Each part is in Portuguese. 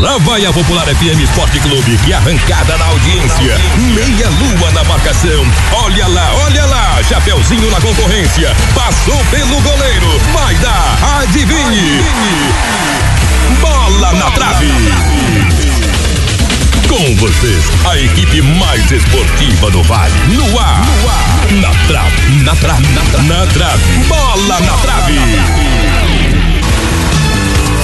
Lá vai a Popular FM Esporte Clube, que arrancada na audiência. Meia lua na marcação. Olha lá, olha lá. Chapeuzinho na concorrência. Passou pelo goleiro. Vai dar. Adivinhe. Bola na trave. Com vocês, a equipe mais esportiva do Vale. No ar. Na trave. Na trave. Na trave. Na trave. Bola na trave.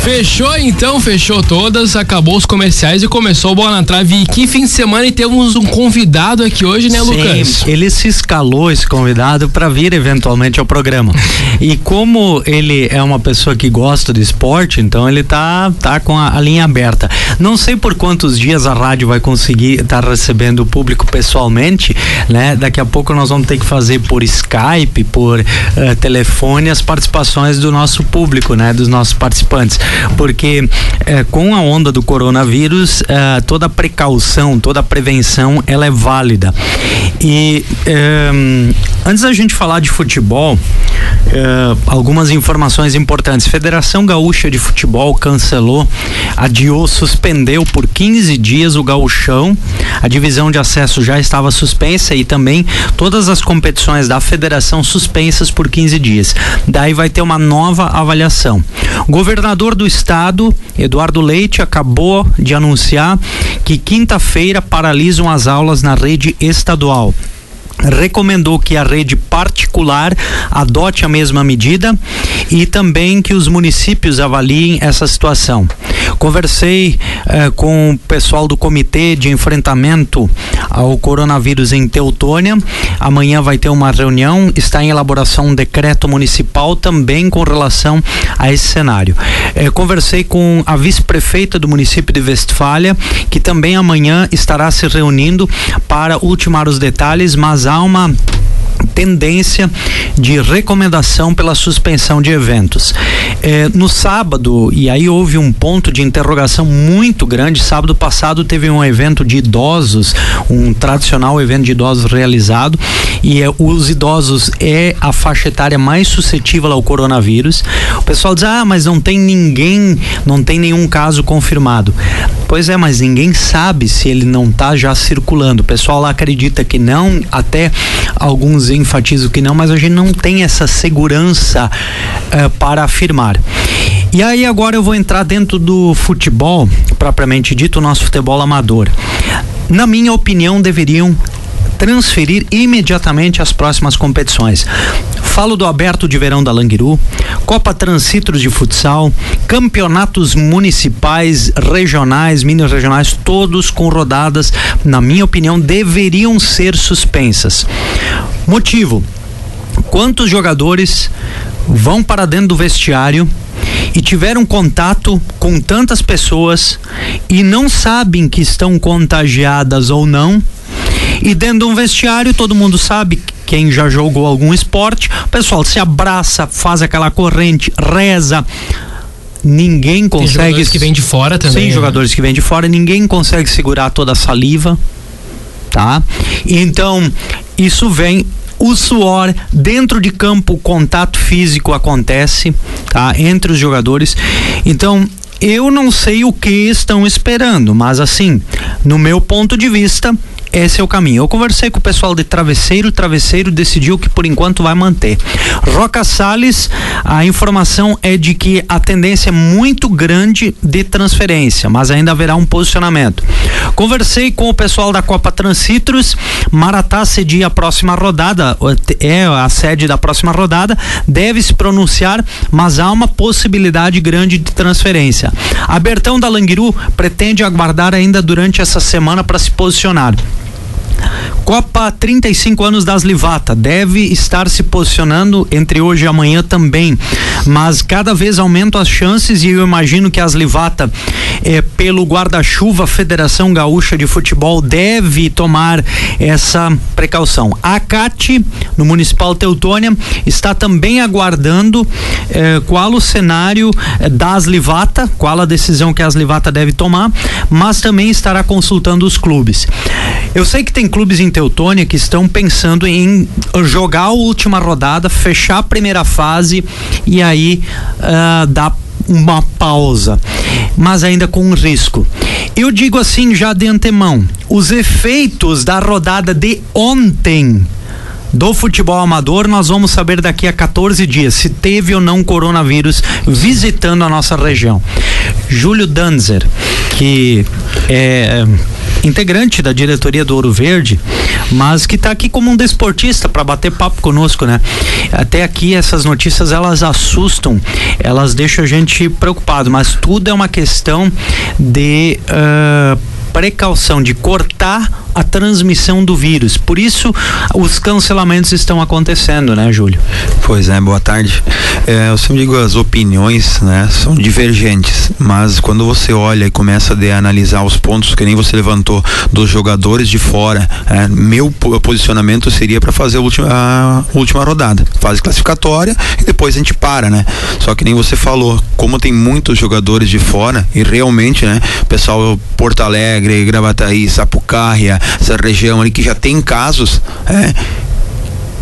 Fechou então, fechou todas, acabou os comerciais e começou o Bola na Trave. E que fim de semana e temos um convidado aqui hoje, né, Sim, Lucas? ele se escalou esse convidado para vir eventualmente ao programa. E como ele é uma pessoa que gosta de esporte, então ele tá tá com a, a linha aberta. Não sei por quantos dias a rádio vai conseguir estar recebendo o público pessoalmente, né? Daqui a pouco nós vamos ter que fazer por Skype, por eh, telefone as participações do nosso público, né? Dos nossos participantes porque eh, com a onda do coronavírus eh, toda precaução, toda prevenção ela é válida. E eh, antes da gente falar de futebol, algumas informações importantes. Federação Gaúcha de Futebol cancelou, adiou, suspendeu por 15 dias o gauchão. A divisão de acesso já estava suspensa e também todas as competições da federação suspensas por 15 dias. Daí vai ter uma nova avaliação. Governador do estado, Eduardo Leite, acabou de anunciar que quinta-feira paralisam as aulas na rede estadual recomendou que a rede particular adote a mesma medida e também que os municípios avaliem essa situação. Conversei eh, com o pessoal do Comitê de Enfrentamento ao Coronavírus em Teutônia. Amanhã vai ter uma reunião. Está em elaboração um decreto municipal também com relação a esse cenário. Eh, conversei com a vice-prefeita do município de Westfália, que também amanhã estará se reunindo para ultimar os detalhes, mas há uma tendência de recomendação pela suspensão de eventos. É, no sábado, e aí houve um ponto de interrogação muito grande. Sábado passado teve um evento de idosos, um tradicional evento de idosos realizado, e é, os idosos é a faixa etária mais suscetível ao coronavírus. O pessoal diz: ah, mas não tem ninguém, não tem nenhum caso confirmado. Pois é, mas ninguém sabe se ele não está já circulando. O pessoal lá acredita que não, até alguns enfatizam que não, mas a gente não tem essa segurança uh, para afirmar. E aí agora eu vou entrar dentro do futebol, propriamente dito, o nosso futebol amador. Na minha opinião, deveriam transferir imediatamente as próximas competições. Falo do Aberto de Verão da Languiru, Copa Transitros de Futsal, campeonatos municipais, regionais, mini regionais, todos com rodadas, na minha opinião, deveriam ser suspensas. Motivo: quantos jogadores vão para dentro do vestiário e tiveram contato com tantas pessoas e não sabem que estão contagiadas ou não? E dentro de um vestiário, todo mundo sabe quem já jogou algum esporte, o pessoal se abraça, faz aquela corrente, reza. Ninguém consegue. Tem jogadores que vêm de fora também. Sim, né? jogadores que vêm de fora, ninguém consegue segurar toda a saliva, tá? Então, isso vem o suor dentro de campo, o contato físico acontece, tá? Entre os jogadores. Então, eu não sei o que estão esperando, mas assim, no meu ponto de vista, esse é o caminho. Eu conversei com o pessoal de Travesseiro, Travesseiro decidiu que por enquanto vai manter. Roca Salles, a informação é de que a tendência é muito grande de transferência, mas ainda haverá um posicionamento. Conversei com o pessoal da Copa Transitros, Maratá cedia a próxima rodada, é a sede da próxima rodada, deve se pronunciar, mas há uma possibilidade grande de transferência. Abertão da Languiru pretende aguardar ainda durante essa semana para se posicionar. Copa 35 anos das Livata deve estar se posicionando entre hoje e amanhã também, mas cada vez aumentam as chances e eu imagino que as Livata, eh, pelo guarda-chuva Federação Gaúcha de Futebol, deve tomar essa precaução. A CAT, no Municipal Teutônia, está também aguardando eh, qual o cenário eh, das Livata, qual a decisão que as Livata deve tomar, mas também estará consultando os clubes. Eu sei que tem clubes em Teutônia que estão pensando em jogar a última rodada, fechar a primeira fase e aí uh, dar uma pausa, mas ainda com um risco. Eu digo assim já de antemão: os efeitos da rodada de ontem do futebol amador, nós vamos saber daqui a 14 dias se teve ou não coronavírus visitando a nossa região. Júlio Danzer, que é integrante da diretoria do Ouro Verde, mas que está aqui como um desportista para bater papo conosco, né? Até aqui essas notícias elas assustam, elas deixam a gente preocupado, mas tudo é uma questão de uh, precaução, de cortar a transmissão do vírus. Por isso, os cancelamentos estão acontecendo, né, Júlio? Pois é, boa tarde. É, eu sempre digo, as opiniões né, são divergentes, mas quando você olha e começa a analisar os pontos que nem você levantou dos jogadores de fora, é, meu posicionamento seria para fazer a última, a última rodada, fase classificatória e depois a gente para, né? Só que nem você falou, como tem muitos jogadores de fora e realmente, né, pessoal Porto Alegre, Gravataí, Sapucaia, essa região ali que já tem casos, é,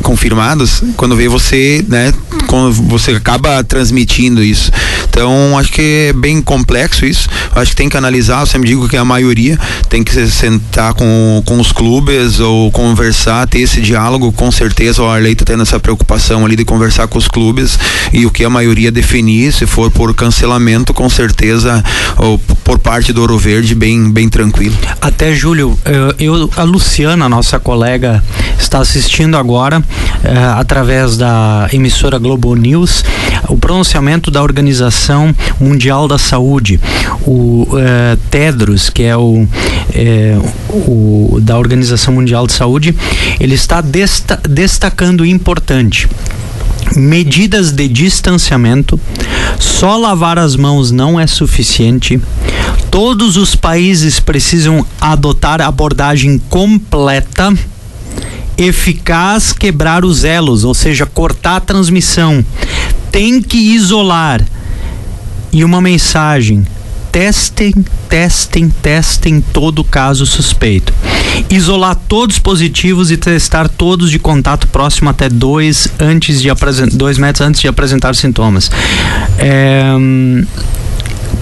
confirmados, quando vê você, né, quando você acaba transmitindo isso. Então, acho que é bem complexo isso. Acho que tem que analisar, eu sempre digo que a maioria tem que se sentar com, com os clubes ou conversar, ter esse diálogo, com certeza o Arley está tendo essa preocupação ali de conversar com os clubes e o que a maioria definir, se for por cancelamento, com certeza, ou por parte do Ouro Verde, bem, bem tranquilo. Até, Júlio, eu, eu a Luciana, nossa colega, está assistindo agora através da emissora Globo News, o pronunciamento da Organização Mundial da Saúde, o eh, Tedros, que é o, eh, o da Organização Mundial de Saúde, ele está desta, destacando importante medidas de distanciamento, só lavar as mãos não é suficiente. Todos os países precisam adotar abordagem completa eficaz quebrar os elos, ou seja, cortar a transmissão. Tem que isolar. E uma mensagem: testem, testem, testem todo caso suspeito. Isolar todos positivos e testar todos de contato próximo até dois, antes de dois metros antes de apresentar sintomas. É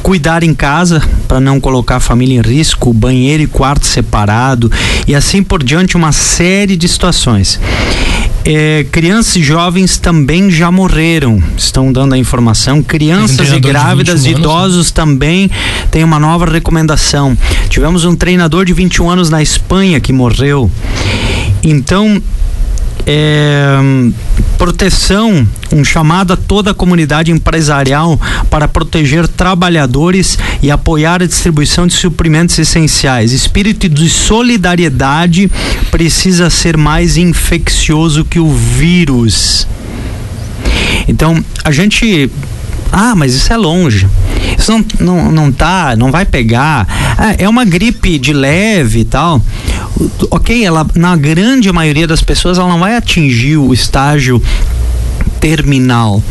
cuidar em casa para não colocar a família em risco, banheiro e quarto separado e assim por diante, uma série de situações. É, crianças e jovens também já morreram, estão dando a informação. Crianças e grávidas e idosos também têm uma nova recomendação. Tivemos um treinador de 21 anos na Espanha que morreu. Então, é, proteção, um chamado a toda a comunidade empresarial para proteger trabalhadores e apoiar a distribuição de suprimentos essenciais. Espírito de solidariedade precisa ser mais infeccioso que o vírus. Então, a gente ah, mas isso é longe. Isso não, não, não tá, não vai pegar. Ah, é uma gripe de leve e tal. Ok, ela, na grande maioria das pessoas, ela não vai atingir o estágio terminal,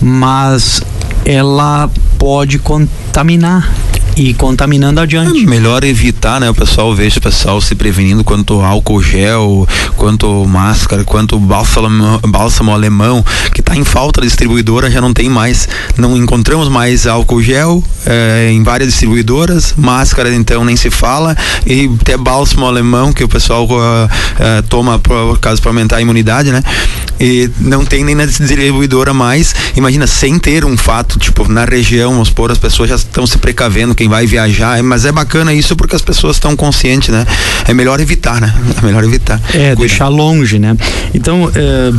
mas ela pode contaminar e contaminando adiante. É melhor evitar, né? O pessoal veja o pessoal se prevenindo quanto álcool gel, quanto máscara, quanto bálsamo, bálsamo alemão, que está em falta da distribuidora, já não tem mais. Não encontramos mais álcool gel é, em várias distribuidoras, máscara então nem se fala, e até bálsamo alemão que o pessoal uh, uh, toma por caso para aumentar a imunidade, né? E não tem nem na distribuidora mais. Imagina, sem ter um fato, tipo, na região, vamos supor, as pessoas já estão se precavendo, quem vai viajar, mas é bacana isso porque as pessoas estão conscientes, né? É melhor evitar, né? É melhor evitar. É, deixar longe, né? Então, é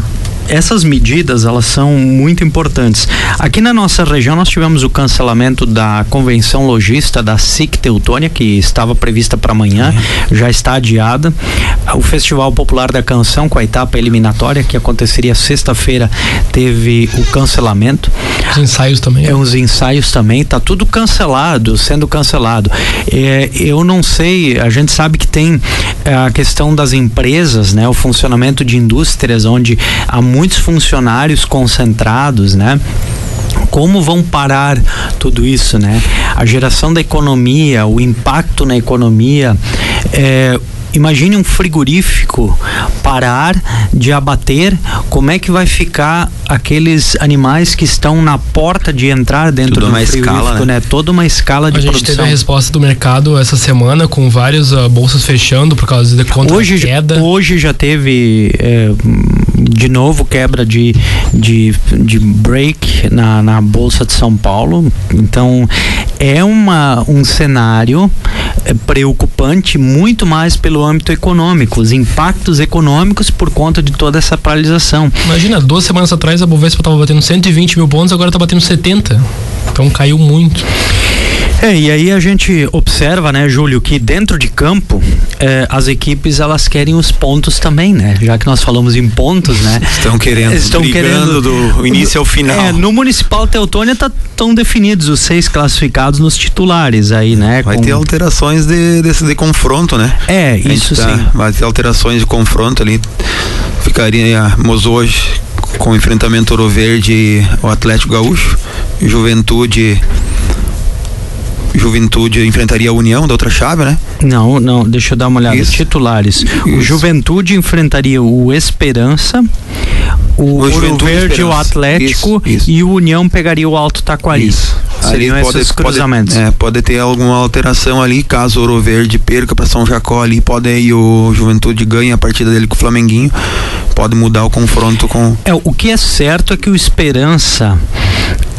essas medidas elas são muito importantes. Aqui na nossa região nós tivemos o cancelamento da convenção logista da SIC Teutônia que estava prevista para amanhã, uhum. já está adiada. O Festival Popular da Canção com a etapa eliminatória que aconteceria sexta-feira teve o cancelamento. Os ensaios também. É, os ensaios também, tá tudo cancelado, sendo cancelado. É, eu não sei, a gente sabe que tem é, a questão das empresas, né, o funcionamento de indústrias onde há muitos funcionários concentrados, né? como vão parar tudo isso, né? A geração da economia, o impacto na economia, é, imagine um frigorífico parar de abater, como é que vai ficar aqueles animais que estão na porta de entrar dentro Tudo do uma frigorífico, escala, né? né? Toda uma escala de A gente produção. teve a resposta do mercado essa semana com várias ah, bolsas fechando por causa contra Hoje, já- queda. hoje já teve é, de novo quebra de, de, de break na, na Bolsa de São Paulo. Então é uma, um cenário é, preocupante muito mais pelo âmbito econômico, os impactos econômicos por conta de toda essa paralisação. Imagina, duas semanas atrás a Bovespa estava batendo 120 mil pontos, agora está batendo 70. Então caiu muito. É, e aí a gente observa, né, Júlio, que dentro de campo eh, as equipes elas querem os pontos também, né? Já que nós falamos em pontos, né? Estão querendo, Estão brigando do início ao final. É, no Municipal Teutônia tá tão definidos os seis classificados nos titulares aí, né? Vai com- ter alterações de, desse de confronto, né? É, isso tá- sim. Vai ter alterações de confronto ali. Ficaríamos hoje com o enfrentamento Ouro Verde e o Atlético Gaúcho. Juventude. Juventude enfrentaria a União da outra chave, né? Não, não, deixa eu dar uma olhada. Isso. Titulares. O Isso. Juventude enfrentaria o Esperança, o, Ouro Juventude Verde, o Esperança. Atlético Isso, e o União pegaria o Alto Taquari. Isso. Seriam Ali esses cruzamentos. Pode, é, pode ter alguma alteração ali, caso o Ouro Verde perca para São Jacó ali, pode aí o Juventude ganha a partida dele com o Flamenguinho, pode mudar o confronto com É, o que é certo é que o Esperança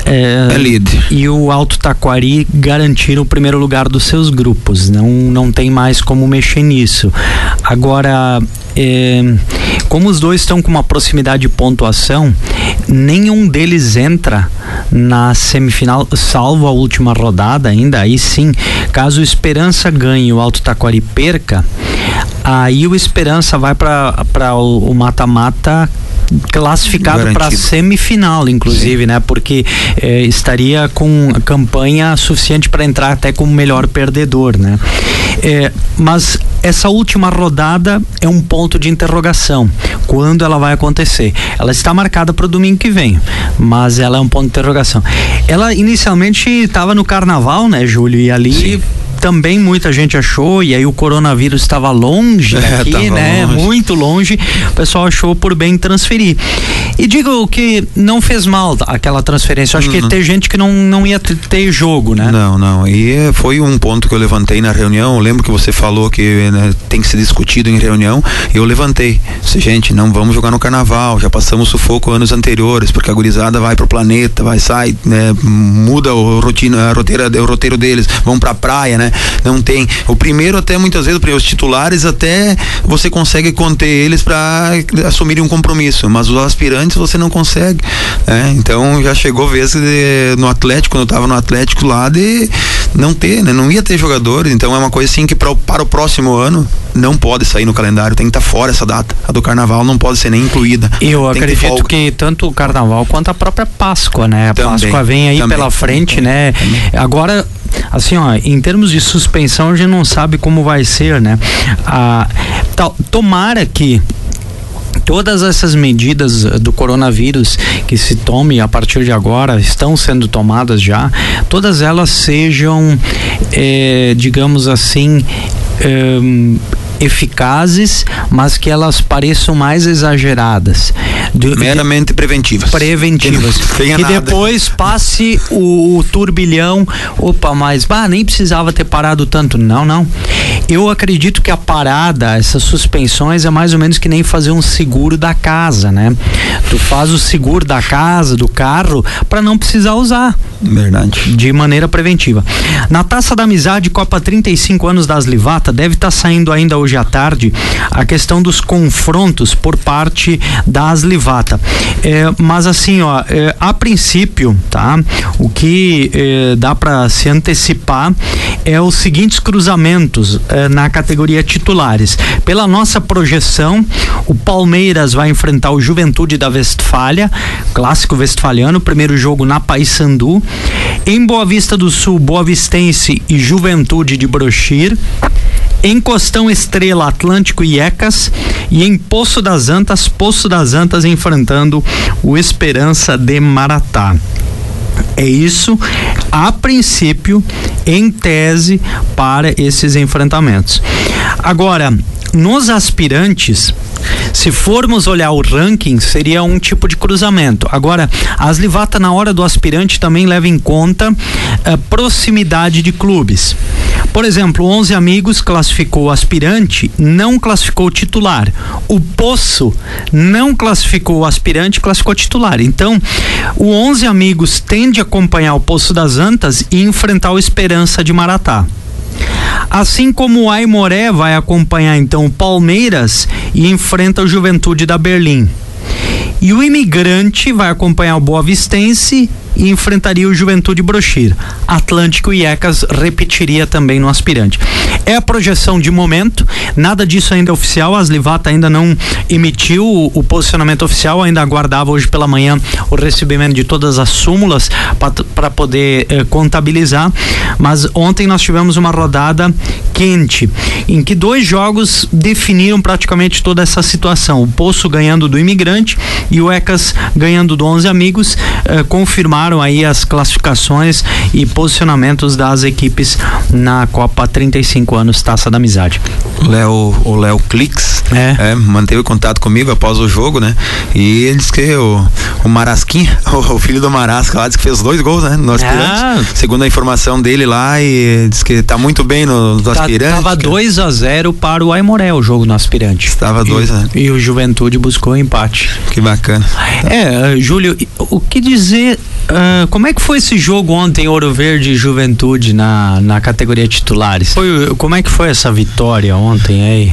é, líder. e o Alto Taquari garantiram o primeiro lugar dos seus grupos. Não, não tem mais como mexer nisso. Agora, é, como os dois estão com uma proximidade de pontuação, nenhum deles entra na semifinal, salvo a última rodada ainda. Aí sim, caso o Esperança ganhe e o Alto Taquari perca, aí o Esperança vai para o o mata-mata classificado para semifinal, inclusive, né? Porque eh, estaria com campanha suficiente para entrar até como melhor perdedor, né? Eh, mas essa última rodada é um ponto de interrogação. Quando ela vai acontecer? Ela está marcada para o domingo que vem, mas ela é um ponto de interrogação. Ela inicialmente estava no carnaval, né, Júlio? E ali Sim. também muita gente achou, e aí o coronavírus estava longe É, daqui, tava né? longe. Muito longe. O pessoal achou por bem transferir. E digo que não fez mal aquela transferência. Eu acho que Uhum. tem gente que não, não ia ter- jogo, né? Não, não. E eh, foi um ponto que eu levantei na reunião. Eu lembro que você falou que né, tem que ser discutido em reunião. Eu levantei. Disse, gente, não vamos jogar no carnaval. Já passamos sufoco anos anteriores, porque a gurizada vai pro planeta, vai, sai, né, muda o rotina, a roteira, o roteiro deles, vão pra praia, né? Não tem. O primeiro, até muitas vezes, os titulares, até você consegue conter eles para assumirem um compromisso, mas os aspirantes você não consegue. né? Então já chegou vezes no Atlético, quando eu tava no Atlético lá, de não ter, né? Não ia ter jogadores. Então é uma coisa assim que pra, para o próximo ano não pode sair no calendário, tem que estar fora essa data. A do carnaval não pode ser nem incluída. Eu que acredito folga. que tanto o carnaval quanto a própria Páscoa, né? A Também, Páscoa vem aí também, pela frente, também, né? Agora, assim, ó, em termos de suspensão, a gente não sabe como vai ser, né? Ah, tal- tomara que todas essas medidas eh, do coronavírus que se tome a partir de agora estão sendo tomadas já, todas elas sejam, eh, digamos assim, em, eficazes, mas que elas pareçam mais exageradas. De- meramente preventivas. preventivas. Que que depois passe o, o turbilhão. Opa, mas bah, nem precisava ter parado tanto. Não, não. Eu acredito que a parada, essas suspensões, é mais ou menos que nem fazer um seguro da casa, né? Tu faz o seguro da casa, do carro, para não precisar usar Verdade. de maneira preventiva. Na Taça da Amizade, Copa 35 anos das Livata, deve estar saindo ainda hoje à tarde a questão dos confrontos por parte das Livata. É, mas assim, ó, é, a princípio, tá? O que é, dá para se antecipar é os seguintes cruzamentos é, na categoria titulares. Pela nossa projeção, o Palmeiras vai enfrentar o Juventude da Westfália, clássico westfaliano, primeiro jogo na Paysandu. Em Boa Vista do Sul, Boa Vistense e Juventude de Brochir. Em Costão Estrela, Atlântico e Ecas. E em Poço das Antas, Poço das Antas enfrentando o Esperança de Maratá. É isso, a princípio, em tese, para esses enfrentamentos. Agora, nos aspirantes, se formos olhar o ranking, seria um tipo de cruzamento. Agora, a Aslivata, na hora do aspirante, também leva em conta a proximidade de clubes. Por exemplo, 11 Amigos classificou aspirante, não classificou titular. O Poço não classificou aspirante, classificou titular. Então, o 11 Amigos tende a acompanhar o Poço das Antas e enfrentar o Esperança de Maratá. Assim como o Aimoré vai acompanhar então o Palmeiras e enfrenta o Juventude da Berlim. E o imigrante vai acompanhar o Boa Vistense e enfrentaria o Juventude Brochir. Atlântico e Ecas repetiria também no aspirante. É a projeção de momento, nada disso ainda é oficial. A Aslivata ainda não emitiu o, o posicionamento oficial, ainda aguardava hoje pela manhã o recebimento de todas as súmulas para poder eh, contabilizar. Mas ontem nós tivemos uma rodada quente, em que dois jogos definiram praticamente toda essa situação. O Poço ganhando do imigrante e o Ecas ganhando do 11 Amigos, eh, confirmaram aí as classificações e posicionamentos das equipes na Copa 35 anos Taça da Amizade. Léo, o Léo Clix é. é, manteve contato comigo após o jogo, né? E ele disse que o, o Marasquinha, o, o filho do Marasca lá, disse que fez dois gols, né? No aspirante. Ah. Segundo a informação dele lá, e disse que tá muito bem no, no tá, aspirante. Tava 2 a 0 para o Aimoré o jogo no aspirante. Estava 2, né? E o Juventude buscou empate. Que bacana. É, Júlio, o que dizer Uh, como é que foi esse jogo ontem, Ouro Verde e Juventude, na, na categoria titulares? Foi, como é que foi essa vitória ontem aí?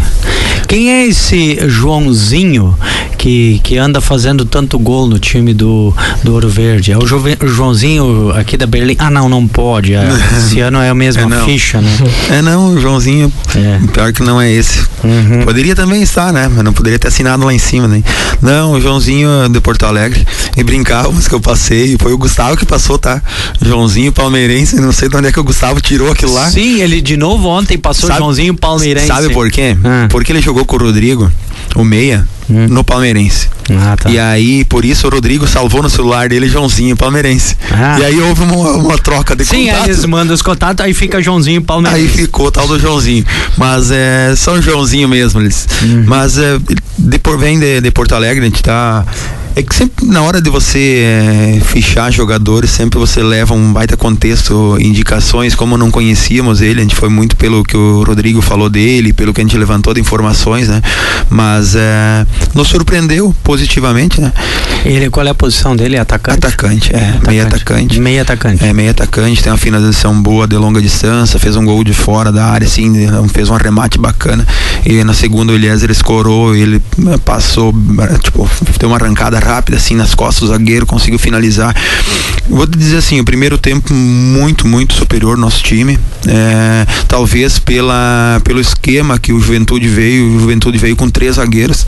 Quem é esse Joãozinho que, que anda fazendo tanto gol no time do, do Ouro Verde? É o, Jove, o Joãozinho aqui da Berlim? Ah, não, não pode. É, esse ano é a mesma é ficha, né? É, não, o Joãozinho, é. pior que não é esse. Uhum. Poderia também estar, né? Mas não poderia ter assinado lá em cima, né? Não, o Joãozinho é de Porto Alegre. E brincávamos que eu passei. Foi o Gustavo que passou, tá? Joãozinho palmeirense. Não sei de onde é que o Gustavo tirou aquilo lá. Sim, ele de novo ontem passou sabe, Joãozinho palmeirense. Sabe por quê? Ah. Porque ele jogou com o Rodrigo, o Meia, hum. no Palmeirense. Ah, tá. E aí, por isso, o Rodrigo salvou no celular dele Joãozinho Palmeirense. Ah. E aí houve uma, uma troca de Sim, contato. Sim, eles mandam os contatos, aí fica Joãozinho Palmeirense. Aí ficou tal do Joãozinho. Mas é São Joãozinho mesmo, eles. Uhum. Mas é, de, vem de, de Porto Alegre, a gente tá é que sempre na hora de você é, fichar jogadores, sempre você leva um baita contexto, indicações, como não conhecíamos ele, a gente foi muito pelo que o Rodrigo falou dele, pelo que a gente levantou de informações, né? Mas é, nos surpreendeu positivamente, né? Ele, qual é a posição dele? Atacante? Atacante, é, atacante. meio atacante. Meio atacante. É, meio atacante, tem uma finalização boa de longa distância, fez um gol de fora da área, assim, fez um arremate bacana. E na segunda o Eliezer escorou, ele passou, tipo, deu uma arrancada rápida assim nas costas do zagueiro, conseguiu finalizar. Vou dizer assim, o primeiro tempo muito, muito superior nosso time. É, talvez pela, pelo esquema que o Juventude veio, o Juventude veio com três zagueiros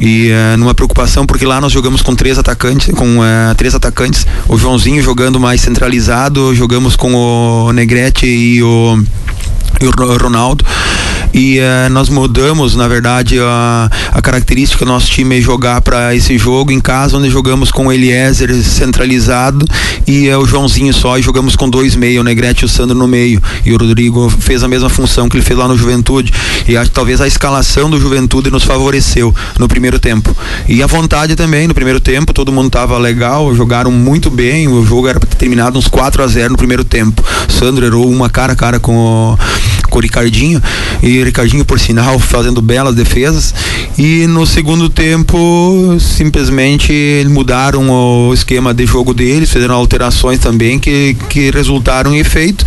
e é, numa preocupação porque lá nós jogamos com três atacantes, com é, três atacantes, o Joãozinho jogando mais centralizado, jogamos com o Negrete e o e o Ronaldo. E uh, nós mudamos na verdade a, a característica do nosso time é jogar para esse jogo em casa onde jogamos com o Eliezer centralizado e uh, o Joãozinho só e jogamos com dois meio, o Negrete e o Sandro no meio. E o Rodrigo fez a mesma função que ele fez lá no Juventude. E acho talvez a escalação do Juventude nos favoreceu no primeiro tempo. E a vontade também no primeiro tempo todo mundo tava legal jogaram muito bem o jogo era terminado uns 4 a 0 no primeiro tempo. Sandro errou uma cara a cara com o com o Ricardinho. E o Ricardinho, por sinal, fazendo belas defesas. E no segundo tempo, simplesmente mudaram o esquema de jogo deles, fizeram alterações também que, que resultaram em efeito.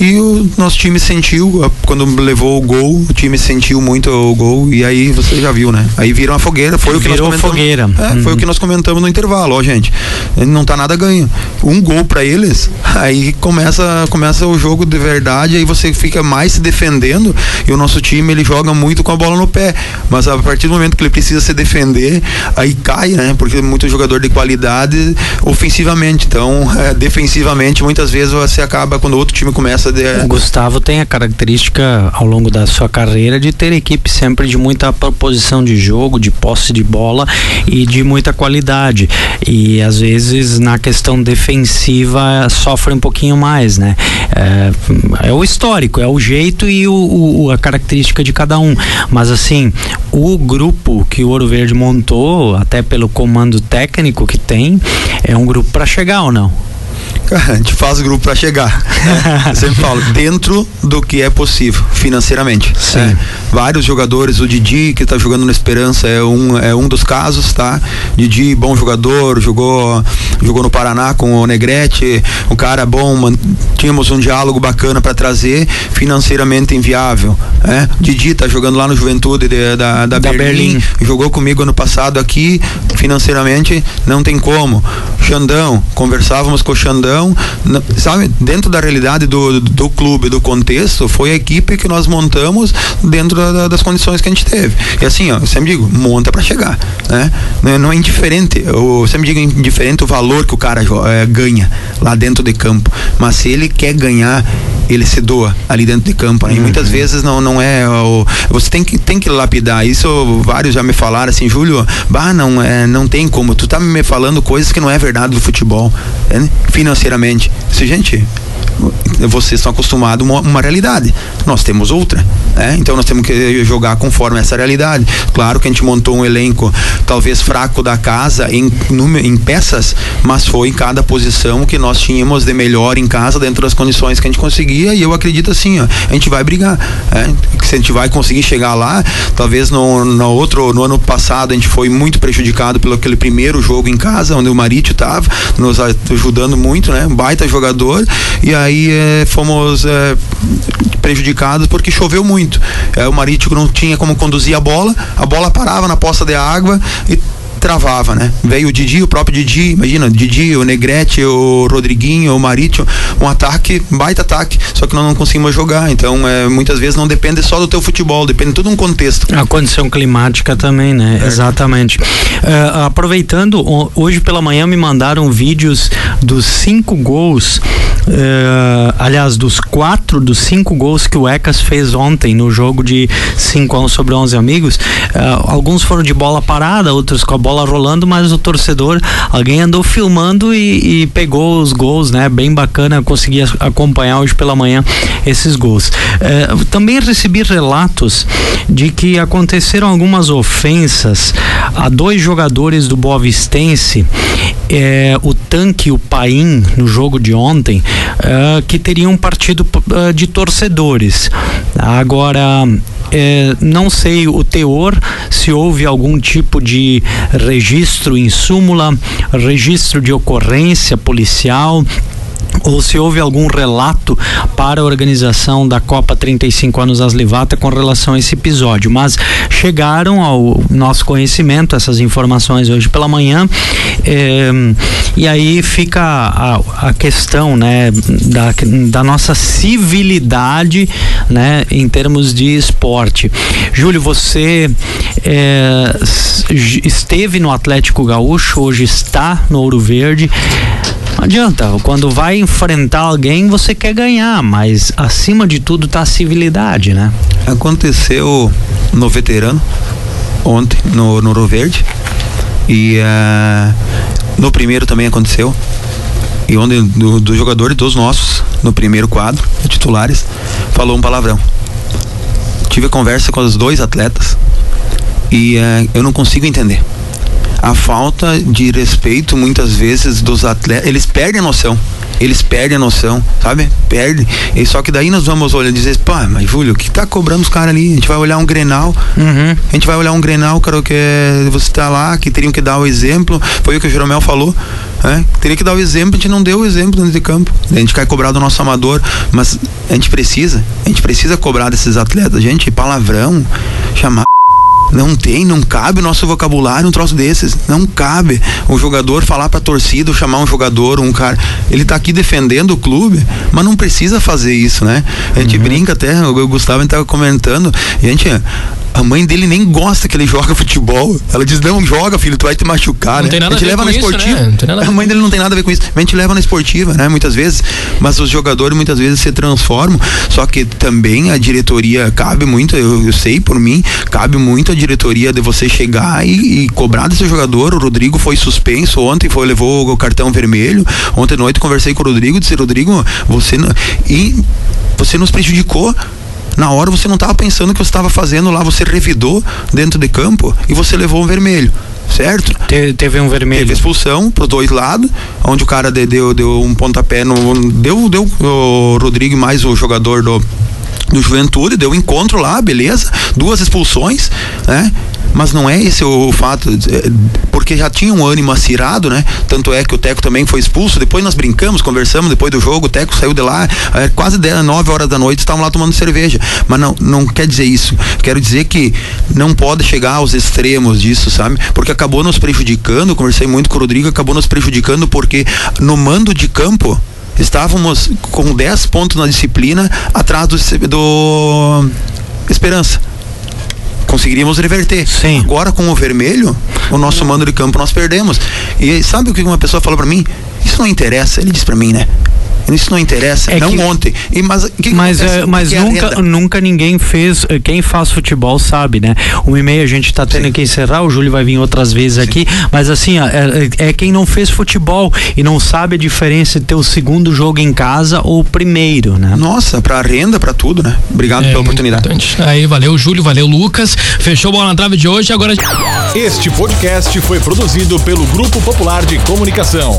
E o nosso time sentiu, quando levou o gol, o time sentiu muito o gol. E aí você já viu, né? Aí viram a fogueira. Foi Virou o que nós comentamos. Fogueira. É, uhum. Foi o que nós comentamos no intervalo, ó, gente. Não tá nada ganho. Um gol para eles, aí começa, começa o jogo de verdade, aí você fica mais se defendendo e o nosso time ele joga muito com a bola no pé, mas a partir momento que ele precisa se defender, aí cai, né? Porque é muito jogador de qualidade ofensivamente, então é, defensivamente muitas vezes você acaba quando outro time começa de... O Gustavo tem a característica ao longo da sua carreira de ter equipe sempre de muita proposição de jogo, de posse de bola e de muita qualidade e às vezes na questão defensiva sofre um pouquinho mais, né? É, é o histórico, é o jeito e o, o, a característica de cada um. Mas assim, o grupo que o Ouro Verde montou, até pelo comando técnico que tem, é um grupo para chegar ou não? A gente faz grupo para chegar. Né? Eu sempre falo, dentro do que é possível, financeiramente. Sim. É, vários jogadores, o Didi, que está jogando na Esperança, é um, é um dos casos, tá? Didi, bom jogador, jogou, jogou no Paraná com o Negrete, um cara bom, man, tínhamos um diálogo bacana para trazer, financeiramente inviável. É? Didi tá jogando lá no Juventude de, da, da, da Berlim, Berlim, jogou comigo ano passado aqui, financeiramente não tem como. Xandão, conversávamos com o Xandão, sabe, dentro da realidade do, do, clube, do contexto, foi a equipe que nós montamos dentro da, das condições que a gente teve. E assim, ó, eu sempre digo, monta para chegar, né? Não, não, é indiferente, eu sempre digo indiferente o valor que o cara é, ganha lá dentro de campo, mas se ele quer ganhar ele se doa ali dentro de campo. Né? E muitas uhum. vezes não, não é o, você tem que, tem que lapidar. Isso vários já me falaram assim, Júlio, bah, não, é, não tem como. Tu tá me falando coisas que não é verdade do futebol, né? financeiramente. Se, gente, vocês estão acostumados a uma, uma, realidade. Nós temos outra. Né? Então nós temos que jogar conforme essa realidade. Claro que a gente montou um elenco talvez fraco da casa em, em peças, mas foi em cada posição que nós tínhamos de melhor em casa dentro das condições que a gente conseguia. E eu acredito assim, ó, a gente vai brigar. Né? Se a gente vai conseguir chegar lá, talvez no, no outro, no ano passado a gente foi muito prejudicado pelo aquele primeiro jogo em casa, onde o Marítio estava nos ajudando muito, né? Um baita jogador. E aí é, fomos é, prejudicados porque choveu muito. É, o Marítimo não tinha como conduzir a bola, a bola parava na poça de água e travava, né? Veio o Didi, o próprio Didi, imagina, Didi, o Negrete, o Rodriguinho, o Marítimo, um ataque, baita ataque, só que nós não conseguimos jogar. Então, é, muitas vezes não depende só do teu futebol, depende de todo um contexto. A condição climática também, né? É. Exatamente. Uh, aproveitando, hoje pela manhã me mandaram vídeos dos cinco gols, uh, aliás, dos quatro dos cinco gols que o Ecas fez ontem no jogo de 5 a 1 sobre 11 amigos. Uh, alguns foram de bola parada, outros com a bola bola rolando, mas o torcedor, alguém andou filmando e, e pegou os gols, né? Bem bacana, consegui acompanhar hoje pela manhã esses gols. É, também recebi relatos de que aconteceram algumas ofensas a dois jogadores do Boa Vistense, é, o Tanque e o Paim, no jogo de ontem, é, que teriam partido é, de torcedores. Agora, é, não sei o teor, se houve algum tipo de registro em súmula, registro de ocorrência policial ou se houve algum relato para a organização da Copa 35 anos Aslivata com relação a esse episódio, mas chegaram ao nosso conhecimento essas informações hoje pela manhã eh, e aí fica a, a, questão né da, da nossa civilidade né em termos de esporte. Júlio você eh, esteve no Atlético Gaúcho hoje está no Ouro Verde. Não adianta, quando vai enfrentar alguém, você quer ganhar, mas acima de tudo tá a civilidade, né? Aconteceu no veterano, ontem, no, no Verde. E uh, no primeiro também aconteceu. E onde do, do dos nossos, no primeiro quadro, titulares, falou um palavrão. Tive conversa com os dois atletas e uh, eu não consigo entender a falta de respeito muitas vezes dos atletas, eles perdem a noção. Eles perdem a noção, sabe? Perdem. E só que daí nós vamos olhar e dizer, pá, mas Júlio, o que tá cobrando os caras ali? A gente vai olhar um Grenal. Uhum. A gente vai olhar um Grenal, cara, que você tá lá, que teriam que dar o exemplo. Foi o que o Jeromel falou. É? Teria que dar o exemplo, a gente não deu o exemplo dentro de campo. A gente quer cobrar do nosso amador, mas a gente precisa, a gente precisa cobrar desses atletas. Gente, palavrão, chamar não tem, não cabe o nosso vocabulário um troço desses. Não cabe o jogador falar pra torcida, chamar um jogador, um cara. Ele tá aqui defendendo o clube, mas não precisa fazer isso, né? A gente uhum. brinca até, o Gustavo estava comentando, gente, a mãe dele nem gosta que ele joga futebol. Ela diz: Não, joga, filho, tu vai te machucar. Não né? tem nada a, gente a leva na esportiva. Né? A, a mãe dele não tem nada a ver com isso. A gente leva na esportiva, né? Muitas vezes. Mas os jogadores muitas vezes se transformam. Só que também a diretoria cabe muito, eu, eu sei por mim, cabe muito a diretoria de você chegar e, e, cobrar desse jogador. O Rodrigo foi suspenso ontem, foi, levou o cartão vermelho. Ontem à noite conversei com o Rodrigo, disse: Rodrigo, você. E você nos prejudicou Na hora você não estava pensando o que você estava fazendo lá, você revidou dentro de campo e você levou um vermelho certo? Te, teve um vermelho. Teve expulsão pros dois lados, onde o cara deu, deu um pontapé no. Deu, deu o Rodrigo mais o jogador do do Juventude, deu um encontro lá, beleza, duas expulsões, né? Mas não é esse o, fato, é, porque já tinha um ânimo acirado, né? Tanto é que o Teco também foi expulso. Depois nós brincamos, conversamos depois do jogo. O Teco saiu de lá, é, quase 10, 9 horas da noite, estavam lá tomando cerveja. Mas não, não quer dizer isso. Quero dizer que não pode chegar aos extremos disso, sabe? Porque acabou nos prejudicando. Conversei muito com o Rodrigo, acabou nos prejudicando porque no mando de campo estávamos com 10 pontos na disciplina atrás do, do Esperança conseguiríamos reverter. Sim. Agora com o vermelho, o nosso mando de campo nós perdemos. E sabe o que uma pessoa falou para mim? Isso não interessa, ele disse para mim, né? Isso não interessa, é não que, ontem. E, mas que mas, que é, mas nunca, nunca ninguém fez. Eh, quem faz futebol sabe, né? Um e meio a gente está tendo Sim. que encerrar, o Júlio vai vir outras vezes Sim. aqui, mas assim, é, é, quem não fez futebol e não sabe a diferença de ter o segundo jogo em casa ou o primeiro, né? Nossa, para renda, para tudo, né? Obrigado é, pela oportunidade. Importante. Aí, valeu, Júlio, valeu, Lucas. Fechou a bola na trave de hoje, agora. Este podcast foi produzido pelo Grupo Popular de Comunicação.